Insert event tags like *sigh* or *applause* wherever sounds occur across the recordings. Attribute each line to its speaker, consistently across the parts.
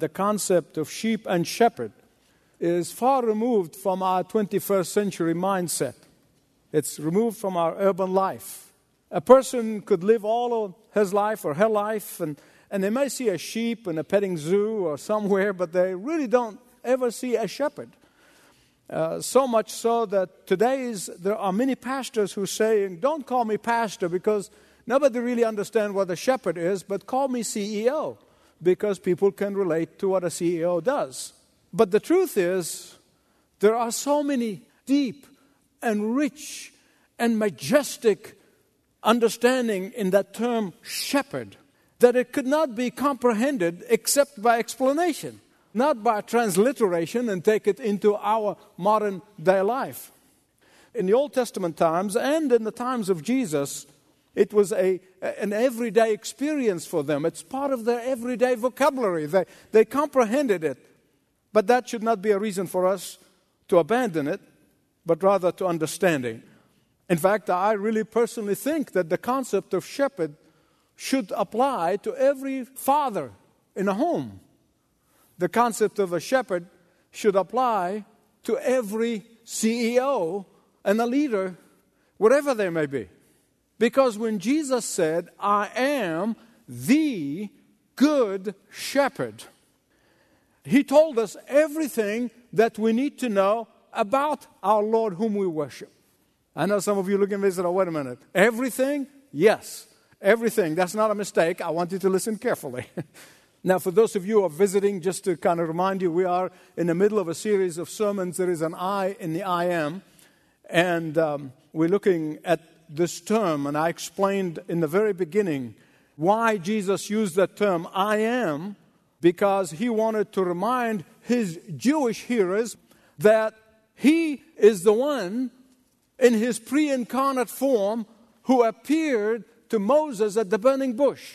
Speaker 1: The concept of sheep and shepherd is far removed from our 21st century mindset. It's removed from our urban life. A person could live all of his life or her life, and, and they may see a sheep in a petting zoo or somewhere, but they really don't ever see a shepherd. Uh, so much so that today there are many pastors who say, Don't call me pastor because nobody really understands what a shepherd is, but call me CEO because people can relate to what a CEO does. But the truth is, there are so many deep and rich and majestic understanding in that term shepherd that it could not be comprehended except by explanation, not by transliteration and take it into our modern day life. In the Old Testament times and in the times of Jesus, it was a, an everyday experience for them. It's part of their everyday vocabulary. They, they comprehended it. But that should not be a reason for us to abandon it, but rather to understanding. In fact, I really personally think that the concept of shepherd should apply to every father in a home. The concept of a shepherd should apply to every CEO and a leader, wherever they may be. Because when Jesus said, I am the good shepherd, he told us everything that we need to know about our Lord whom we worship. I know some of you looking at me say, oh, wait a minute. Everything? Yes, everything. That's not a mistake. I want you to listen carefully. *laughs* now, for those of you who are visiting, just to kind of remind you, we are in the middle of a series of sermons. There is an I in the I am. And um, we're looking at this term, and I explained in the very beginning why Jesus used that term, I am, because he wanted to remind his Jewish hearers that he is the one in his pre incarnate form who appeared to Moses at the burning bush.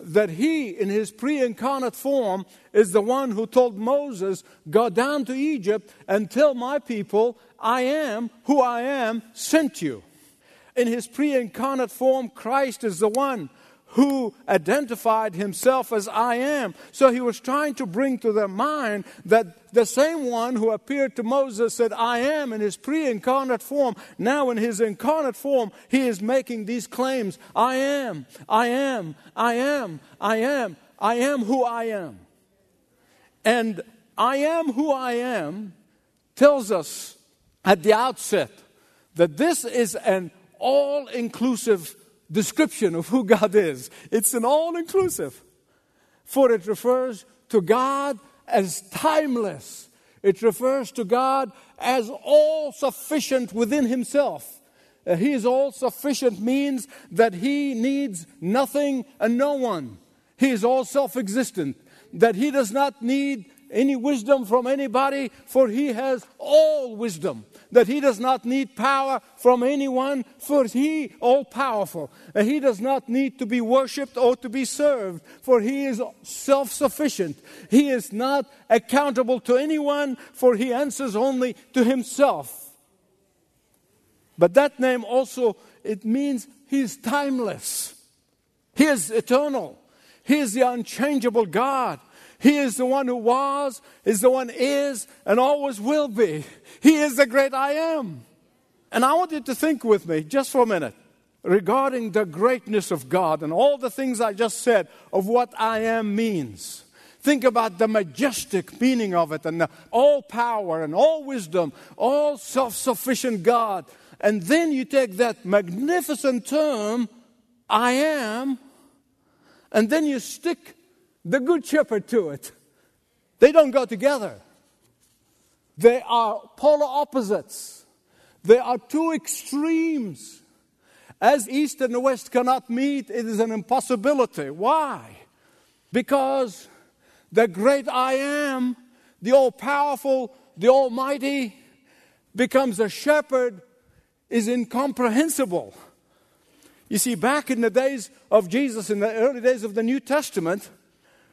Speaker 1: That he, in his pre incarnate form, is the one who told Moses, Go down to Egypt and tell my people, I am who I am sent you. In his pre incarnate form, Christ is the one who identified himself as I am. So he was trying to bring to their mind that the same one who appeared to Moses said, I am in his pre incarnate form. Now, in his incarnate form, he is making these claims I am, I am, I am, I am, I am who I am. And I am who I am tells us at the outset that this is an all inclusive description of who God is. It's an all inclusive, for it refers to God as timeless, it refers to God as all sufficient within Himself. Uh, he is all sufficient means that He needs nothing and no one. He is all self existent, that He does not need any wisdom from anybody, for He has all wisdom that he does not need power from anyone, for he all powerful. And he does not need to be worshiped or to be served, for he is self sufficient. He is not accountable to anyone, for he answers only to himself. But that name also it means he is timeless. He is eternal. He is the unchangeable God. He is the one who was, is the one is, and always will be. He is the great I am. And I want you to think with me just for a minute regarding the greatness of God and all the things I just said of what I am means. Think about the majestic meaning of it and all power and all wisdom, all self sufficient God. And then you take that magnificent term, I am, and then you stick the good shepherd to it. They don't go together. They are polar opposites. They are two extremes. As East and the West cannot meet, it is an impossibility. Why? Because the great I am, the all powerful, the almighty, becomes a shepherd is incomprehensible. You see, back in the days of Jesus, in the early days of the New Testament,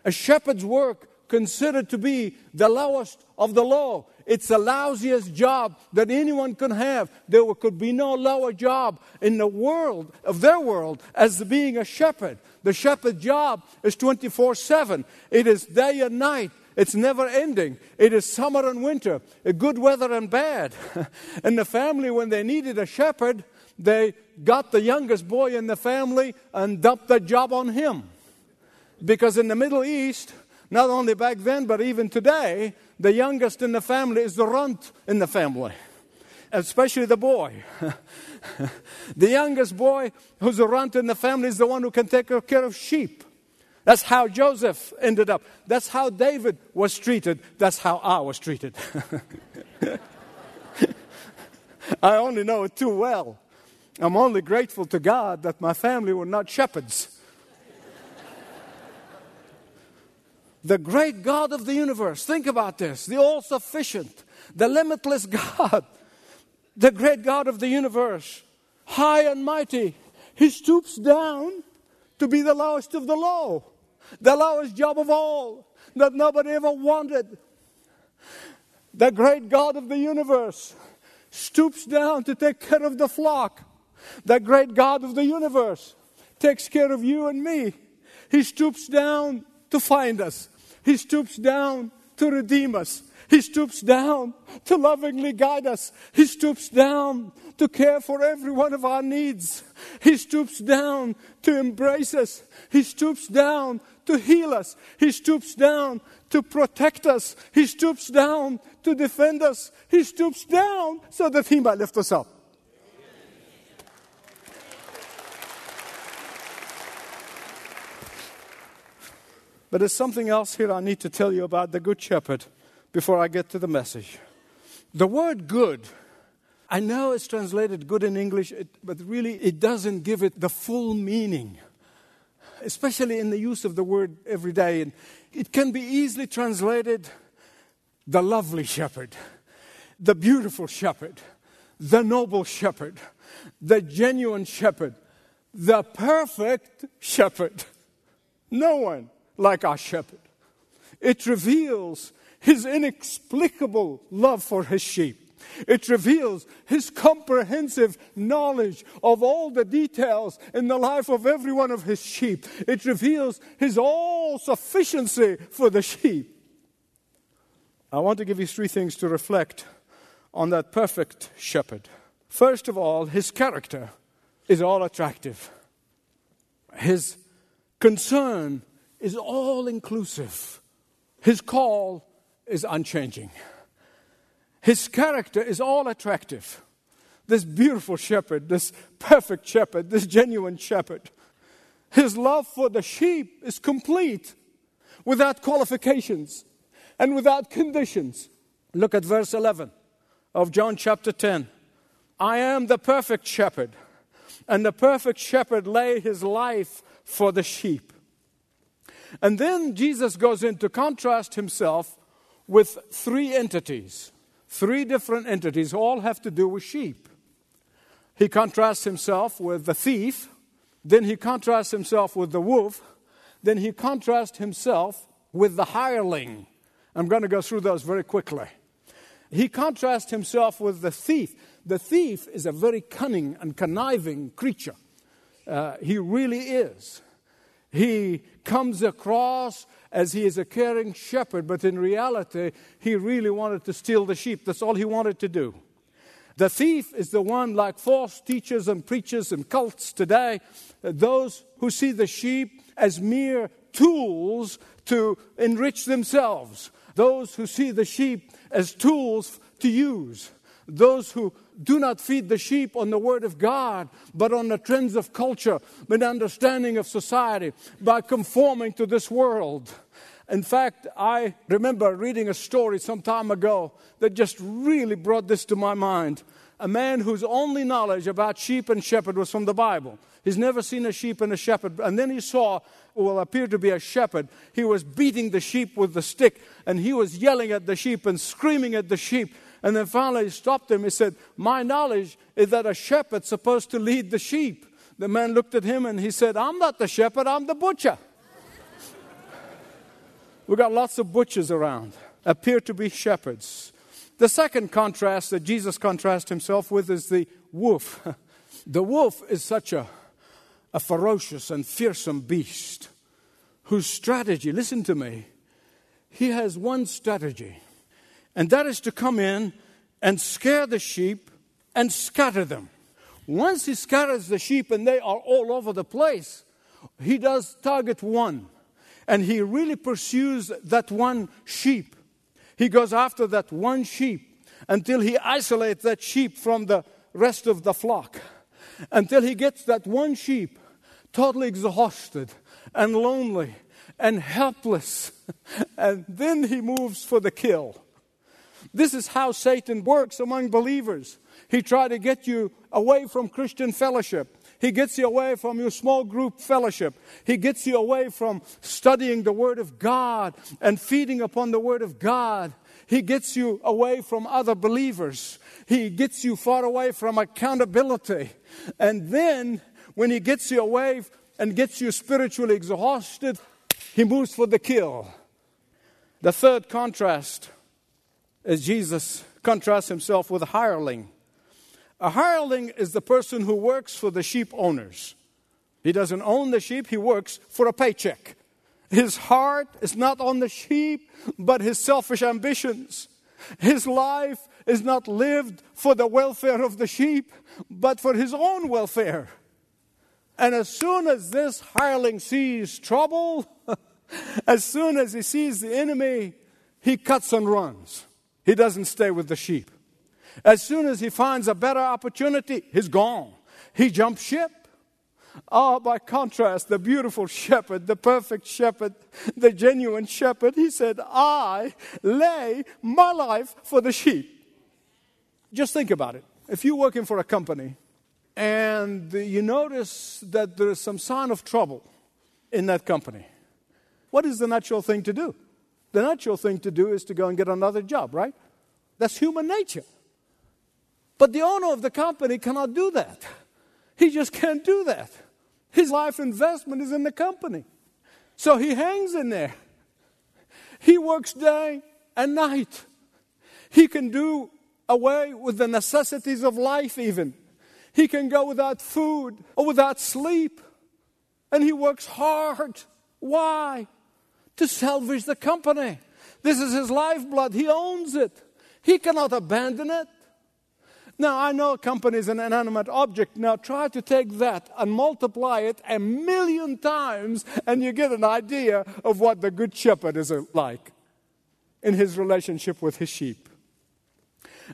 Speaker 1: a shepherd's work considered to be the lowest of the low. It's the lousiest job that anyone can have. There could be no lower job in the world, of their world, as being a shepherd. The shepherd job is 24 7. It is day and night. It's never ending. It is summer and winter, uh, good weather and bad. *laughs* and the family, when they needed a shepherd, they got the youngest boy in the family and dumped the job on him. Because in the Middle East, not only back then, but even today, the youngest in the family is the runt in the family, especially the boy. *laughs* the youngest boy who's a runt in the family is the one who can take care of sheep. That's how Joseph ended up. That's how David was treated. That's how I was treated. *laughs* I only know it too well. I'm only grateful to God that my family were not shepherds. The great God of the universe, think about this the all sufficient, the limitless *laughs* God, the great God of the universe, high and mighty, he stoops down to be the lowest of the low the lowest job of all that nobody ever wanted. The great God of the universe stoops down to take care of the flock. The great God of the universe takes care of you and me. He stoops down to find us, He stoops down to redeem us. He stoops down to lovingly guide us. He stoops down to care for every one of our needs. He stoops down to embrace us. He stoops down to heal us. He stoops down to protect us. He stoops down to defend us. He stoops down so that He might lift us up. But there's something else here I need to tell you about the Good Shepherd before I get to the message. The word good, I know it's translated good in English, but really it doesn't give it the full meaning especially in the use of the word every day. And it can be easily translated the lovely shepherd, the beautiful shepherd, the noble shepherd, the genuine shepherd, the perfect shepherd. No one like our shepherd. It reveals his inexplicable love for his sheep. It reveals his comprehensive knowledge of all the details in the life of every one of his sheep. It reveals his all sufficiency for the sheep. I want to give you three things to reflect on that perfect shepherd. First of all, his character is all attractive, his concern is all inclusive, his call is unchanging. His character is all attractive. This beautiful shepherd, this perfect shepherd, this genuine shepherd. His love for the sheep is complete without qualifications and without conditions. Look at verse 11 of John chapter 10. I am the perfect shepherd, and the perfect shepherd lay his life for the sheep. And then Jesus goes in to contrast himself with three entities Three different entities, all have to do with sheep. He contrasts himself with the thief, then he contrasts himself with the wolf, then he contrasts himself with the hireling. I'm going to go through those very quickly. He contrasts himself with the thief. The thief is a very cunning and conniving creature. Uh, he really is. He comes across as he is a caring shepherd, but in reality, he really wanted to steal the sheep. That's all he wanted to do. The thief is the one, like false teachers and preachers and cults today, those who see the sheep as mere tools to enrich themselves, those who see the sheep as tools to use, those who do not feed the sheep on the Word of God, but on the trends of culture and understanding of society by conforming to this world. In fact, I remember reading a story some time ago that just really brought this to my mind. A man whose only knowledge about sheep and shepherd was from the Bible. He's never seen a sheep and a shepherd. And then he saw what appeared to be a shepherd. He was beating the sheep with the stick, and he was yelling at the sheep and screaming at the sheep. And then finally he stopped him. He said, My knowledge is that a shepherd's supposed to lead the sheep. The man looked at him and he said, I'm not the shepherd, I'm the butcher. We've got lots of butchers around, appear to be shepherds. The second contrast that Jesus contrasts himself with is the wolf. *laughs* The wolf is such a, a ferocious and fearsome beast whose strategy, listen to me, he has one strategy, and that is to come in and scare the sheep and scatter them. Once he scatters the sheep and they are all over the place, he does target one. And he really pursues that one sheep. He goes after that one sheep until he isolates that sheep from the rest of the flock. Until he gets that one sheep totally exhausted and lonely and helpless. *laughs* and then he moves for the kill. This is how Satan works among believers. He tries to get you away from Christian fellowship. He gets you away from your small group fellowship. He gets you away from studying the Word of God and feeding upon the Word of God. He gets you away from other believers. He gets you far away from accountability. And then, when He gets you away and gets you spiritually exhausted, He moves for the kill. The third contrast is Jesus contrasts Himself with a hireling. A hireling is the person who works for the sheep owners. He doesn't own the sheep, he works for a paycheck. His heart is not on the sheep, but his selfish ambitions. His life is not lived for the welfare of the sheep, but for his own welfare. And as soon as this hireling sees trouble, *laughs* as soon as he sees the enemy, he cuts and runs. He doesn't stay with the sheep. As soon as he finds a better opportunity, he's gone. He jumps ship. Ah, oh, by contrast, the beautiful shepherd, the perfect shepherd, the genuine shepherd, he said, I lay my life for the sheep. Just think about it. If you're working for a company and you notice that there is some sign of trouble in that company, what is the natural thing to do? The natural thing to do is to go and get another job, right? That's human nature. But the owner of the company cannot do that. He just can't do that. His life investment is in the company. So he hangs in there. He works day and night. He can do away with the necessities of life, even. He can go without food or without sleep. And he works hard. Why? To salvage the company. This is his lifeblood. He owns it. He cannot abandon it. Now, I know a company is an inanimate object. Now, try to take that and multiply it a million times, and you get an idea of what the Good Shepherd is like in his relationship with his sheep.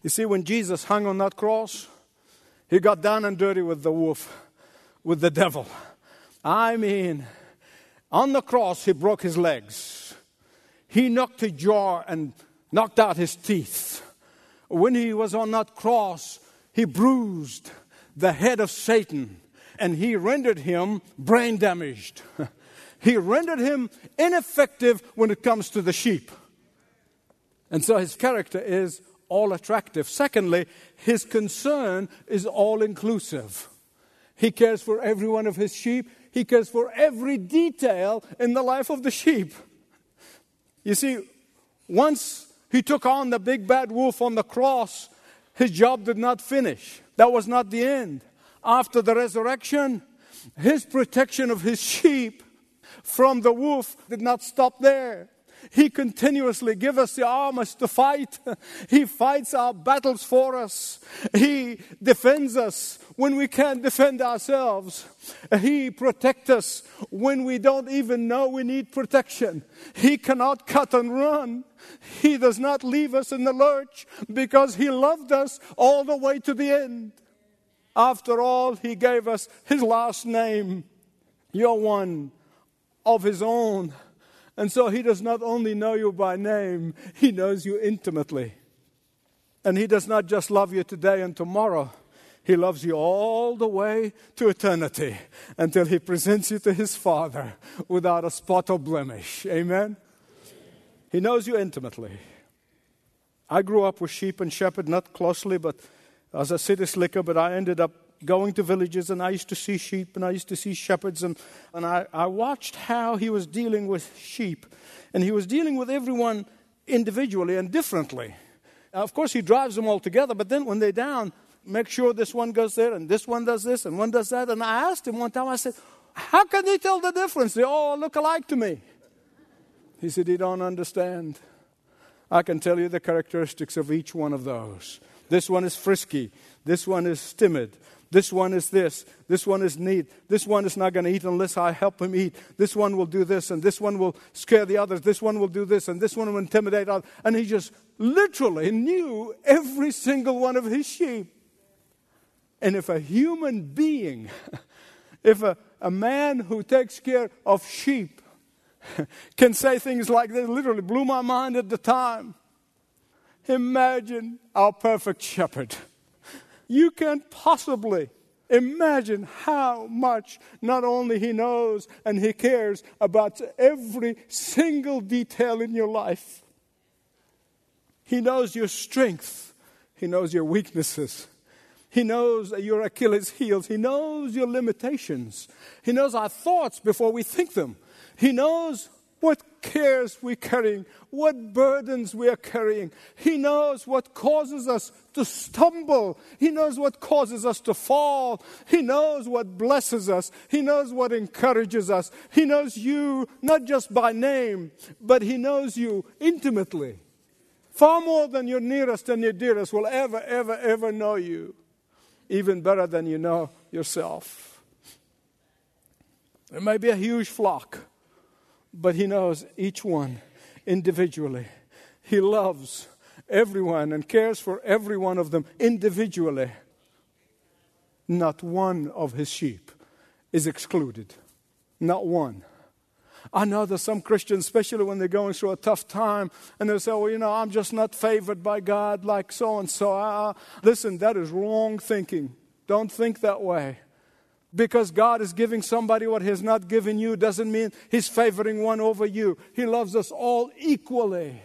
Speaker 1: You see, when Jesus hung on that cross, he got down and dirty with the wolf, with the devil. I mean, on the cross, he broke his legs. He knocked his jaw and knocked out his teeth. When he was on that cross, he bruised the head of Satan and he rendered him brain damaged. *laughs* he rendered him ineffective when it comes to the sheep. And so his character is all attractive. Secondly, his concern is all inclusive. He cares for every one of his sheep, he cares for every detail in the life of the sheep. You see, once he took on the big bad wolf on the cross. His job did not finish. That was not the end. After the resurrection, his protection of his sheep from the wolf did not stop there. He continuously gives us the armors to fight. *laughs* He fights our battles for us. He defends us when we can't defend ourselves. He protects us when we don't even know we need protection. He cannot cut and run. He does not leave us in the lurch because He loved us all the way to the end. After all, He gave us His last name. You're one of His own. And so He does not only know you by name, He knows you intimately. And He does not just love you today and tomorrow. He loves you all the way to eternity until He presents you to His Father without a spot or blemish. Amen? He knows you intimately. I grew up with sheep and shepherd, not closely, but as a city slicker, but I ended up going to villages and I used to see sheep and I used to see shepherds and, and I, I watched how he was dealing with sheep. And he was dealing with everyone individually and differently. Now, of course, he drives them all together, but then when they're down, make sure this one goes there and this one does this and one does that. And I asked him one time, I said, How can they tell the difference? They all look alike to me. He said, You don't understand. I can tell you the characteristics of each one of those. This one is frisky. This one is timid. This one is this. This one is neat. This one is not going to eat unless I help him eat. This one will do this, and this one will scare the others. This one will do this, and this one will intimidate others. And he just literally knew every single one of his sheep. And if a human being, *laughs* if a, a man who takes care of sheep *laughs* can say things like this, literally blew my mind at the time. Imagine our perfect shepherd. You can't possibly imagine how much not only he knows and he cares about every single detail in your life. He knows your strength, he knows your weaknesses. He knows your Achilles' heels. He knows your limitations. He knows our thoughts before we think them. He knows what cares we're carrying, what burdens we are carrying. He knows what causes us to stumble. He knows what causes us to fall. He knows what blesses us. He knows what encourages us. He knows you not just by name, but He knows you intimately. Far more than your nearest and your dearest will ever, ever, ever know you. Even better than you know yourself. There may be a huge flock but He knows each one individually. He loves everyone and cares for every one of them individually. Not one of His sheep is excluded. Not one. I know that some Christians, especially when they're going through a tough time, and they say, Well, you know, I'm just not favored by God like so and so. Listen, that is wrong thinking. Don't think that way because God is giving somebody what He has not given you doesn't mean He's favoring one over you. He loves us all equally,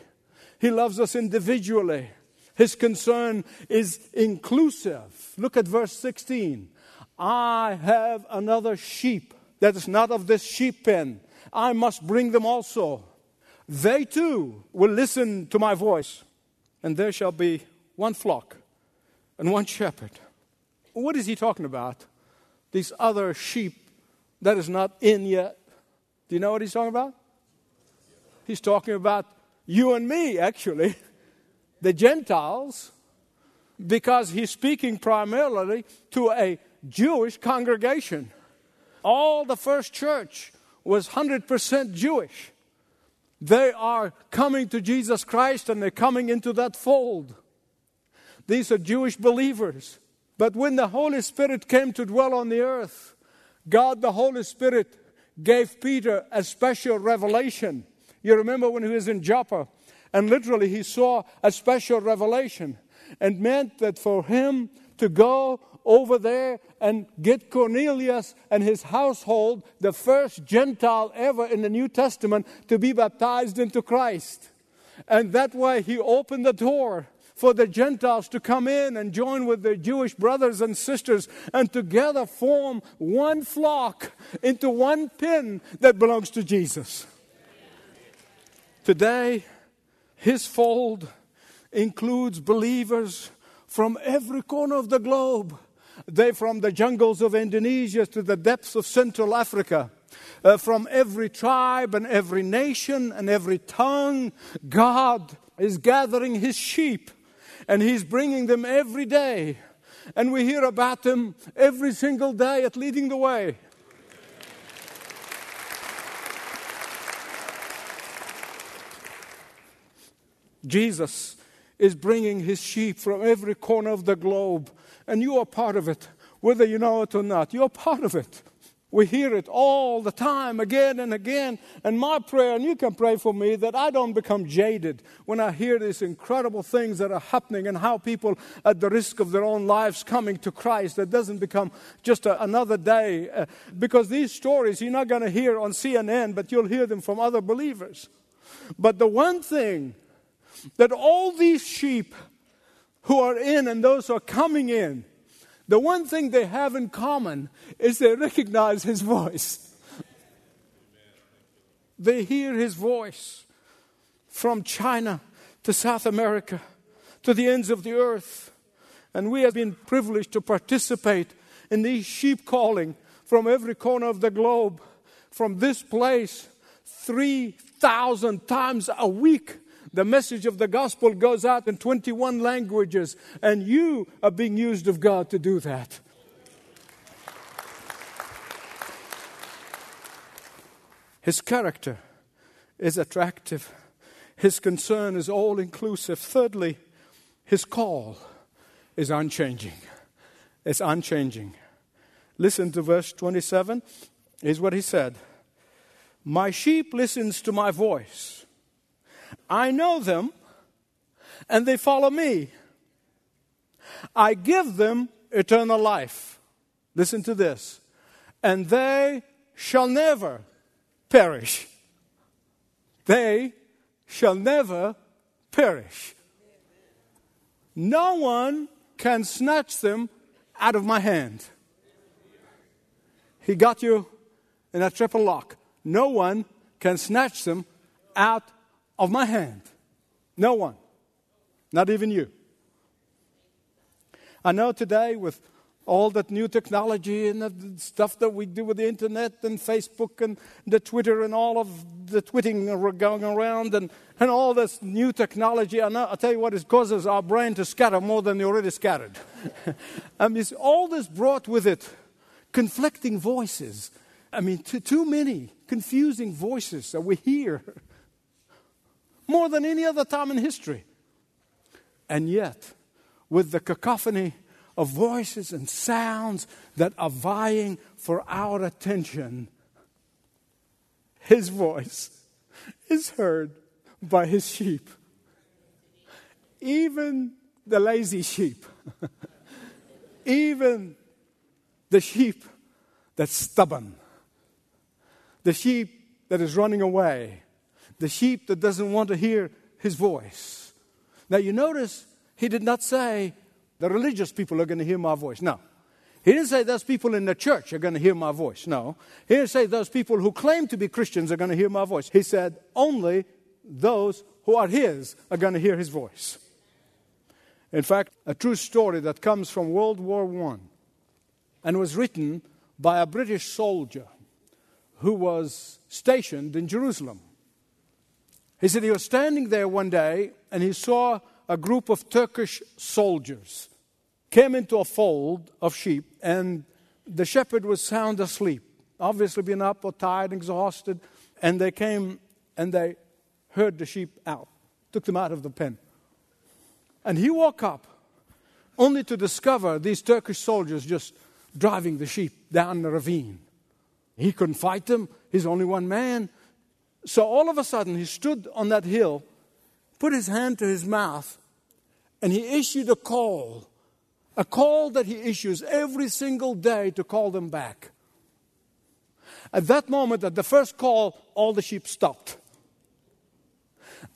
Speaker 1: He loves us individually. His concern is inclusive. Look at verse 16. I have another sheep that is not of this sheep pen. I must bring them also. They too will listen to my voice, and there shall be one flock and one shepherd. What is he talking about? These other sheep that is not in yet. Do you know what he's talking about? He's talking about you and me, actually, *laughs* the Gentiles, because he's speaking primarily to a Jewish congregation. All the first church was 100% Jewish. They are coming to Jesus Christ and they're coming into that fold. These are Jewish believers. But when the Holy Spirit came to dwell on the earth, God the Holy Spirit gave Peter a special revelation. You remember when he was in Joppa, and literally he saw a special revelation, and meant that for him to go over there and get Cornelius and his household, the first Gentile ever in the New Testament, to be baptized into Christ. And that way he opened the door for the Gentiles to come in and join with their Jewish brothers and sisters and together form one flock into one pen that belongs to Jesus. Today, his fold includes believers from every corner of the globe. They from the jungles of Indonesia to the depths of Central Africa. Uh, from every tribe and every nation and every tongue, God is gathering his sheep and He's bringing them every day. And we hear about them every single day at Leading the Way. Jesus is bringing his sheep from every corner of the globe, and you are part of it, whether you know it or not. You're part of it. We hear it all the time, again and again. And my prayer, and you can pray for me, that I don't become jaded when I hear these incredible things that are happening and how people, at the risk of their own lives, coming to Christ. That doesn't become just a, another day. Uh, because these stories you're not going to hear on CNN, but you'll hear them from other believers. But the one thing that all these sheep who are in and those who are coming in, the one thing they have in common is they recognize his voice. They hear his voice from China to South America to the ends of the earth. And we have been privileged to participate in these sheep calling from every corner of the globe. From this place, 3,000 times a week. The message of the gospel goes out in 21 languages, and you are being used of God to do that. His character is attractive. His concern is all inclusive. Thirdly, his call is unchanging. It's unchanging. Listen to verse 27. Here's what he said My sheep listens to my voice. I know them, and they follow me. I give them eternal life. Listen to this. And they shall never perish. They shall never perish. No one can snatch them out of my hand. He got you in a triple lock. No one can snatch them out of my hand. No one. Not even you. I know today with all that new technology and the stuff that we do with the internet and Facebook and the Twitter and all of the twitting going around and, and all this new technology, I know, I'll tell you what, it causes our brain to scatter more than already scattered. *laughs* I mean, all this brought with it conflicting voices. I mean, too, too many confusing voices that we hear *laughs* more than any other time in history. And yet, with the cacophony of voices and sounds that are vying for our attention, his voice is heard by his sheep. Even the lazy sheep, *laughs* even the sheep that's stubborn, the sheep that is running away, the sheep that doesn't want to hear his voice. Now, you notice he did not say, the religious people are going to hear my voice. No. He didn't say those people in the church are going to hear my voice. No. He didn't say those people who claim to be Christians are going to hear my voice. He said only those who are his are going to hear his voice. In fact, a true story that comes from World War I and was written by a British soldier who was stationed in Jerusalem. He said he was standing there one day and he saw a group of Turkish soldiers came into a fold of sheep, and the shepherd was sound asleep, obviously been up or tired, exhausted, and they came and they heard the sheep out, took them out of the pen. And he woke up only to discover these Turkish soldiers just driving the sheep down the ravine. He couldn't fight them, he's only one man. So all of a sudden, he stood on that hill, put his hand to his mouth, and he issued a call a call that he issues every single day to call them back. At that moment, at the first call, all the sheep stopped.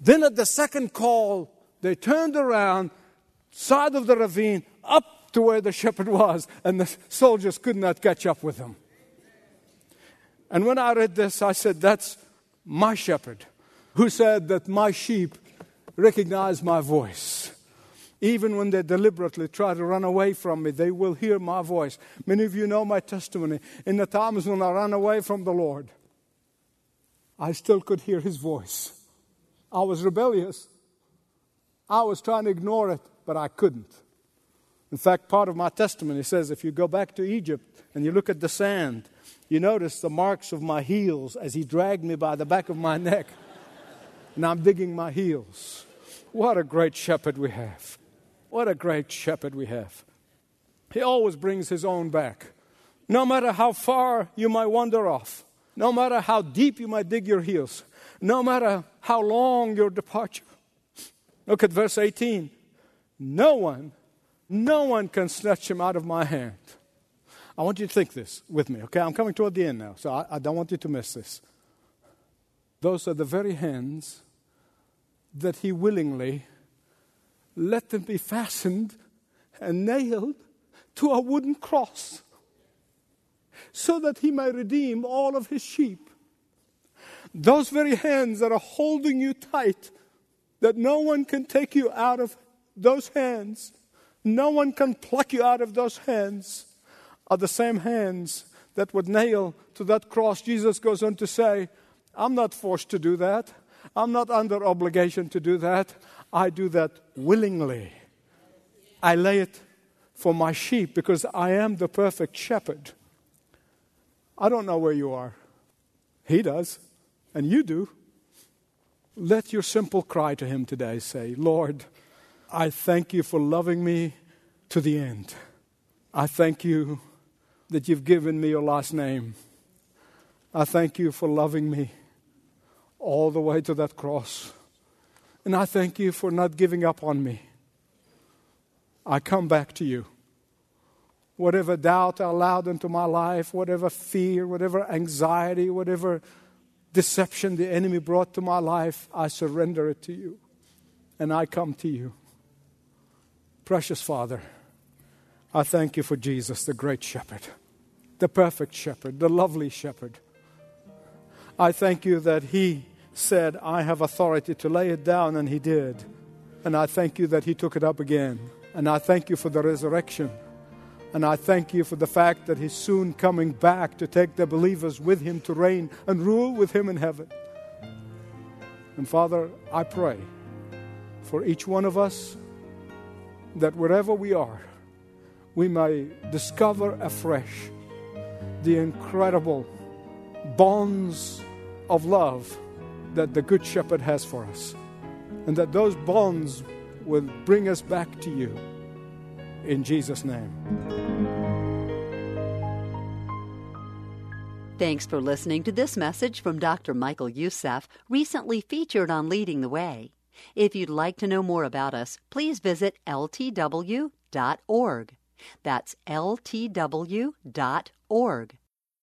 Speaker 1: Then at the second call, they turned around, side of the ravine, up to where the shepherd was, and the soldiers could not catch up with him. And when I read this, I said, That's my shepherd who said that my sheep recognize my voice. Even when they deliberately try to run away from me, they will hear my voice. Many of you know my testimony. In the times when I ran away from the Lord, I still could hear his voice. I was rebellious. I was trying to ignore it, but I couldn't. In fact, part of my testimony says if you go back to Egypt and you look at the sand, you notice the marks of my heels as he dragged me by the back of my neck. and I'm digging my heels. What a great shepherd we have. What a great shepherd we have. He always brings his own back. No matter how far you might wander off, no matter how deep you might dig your heels, no matter how long your departure. Look at verse 18. No one, no one can snatch him out of my hand. I want you to think this with me, okay? I'm coming toward the end now, so I, I don't want you to miss this. Those are the very hands that he willingly let them be fastened and nailed to a wooden cross so that he may redeem all of his sheep. Those very hands that are holding you tight, that no one can take you out of those hands, no one can pluck you out of those hands, are the same hands that would nail to that cross. Jesus goes on to say, I'm not forced to do that. I'm not under obligation to do that. I do that willingly. I lay it for my sheep because I am the perfect shepherd. I don't know where you are. He does, and you do. Let your simple cry to Him today say, Lord, I thank you for loving me to the end. I thank you that you've given me your last name. I thank you for loving me all the way to that cross. And I thank you for not giving up on me. I come back to you. Whatever doubt I allowed into my life, whatever fear, whatever anxiety, whatever deception the enemy brought to my life, I surrender it to you. And I come to you. Precious Father, I thank you for Jesus, the great shepherd, the perfect shepherd, the lovely shepherd. I thank you that he said, I have authority to lay it down, and he did. And I thank you that he took it up again. And I thank you for the resurrection. And I thank you for the fact that he's soon coming back to take the believers with him to reign and rule with him in heaven. And Father, I pray for each one of us that wherever we are, we may discover afresh the incredible bonds of love that the Good Shepherd has for us. And that those bonds will bring us back to you. In Jesus' name.
Speaker 2: Thanks for listening to this message from Dr. Michael Youssef, recently featured on Leading the Way. If you'd like to know more about us, please visit ltw.org. That's ltw.org.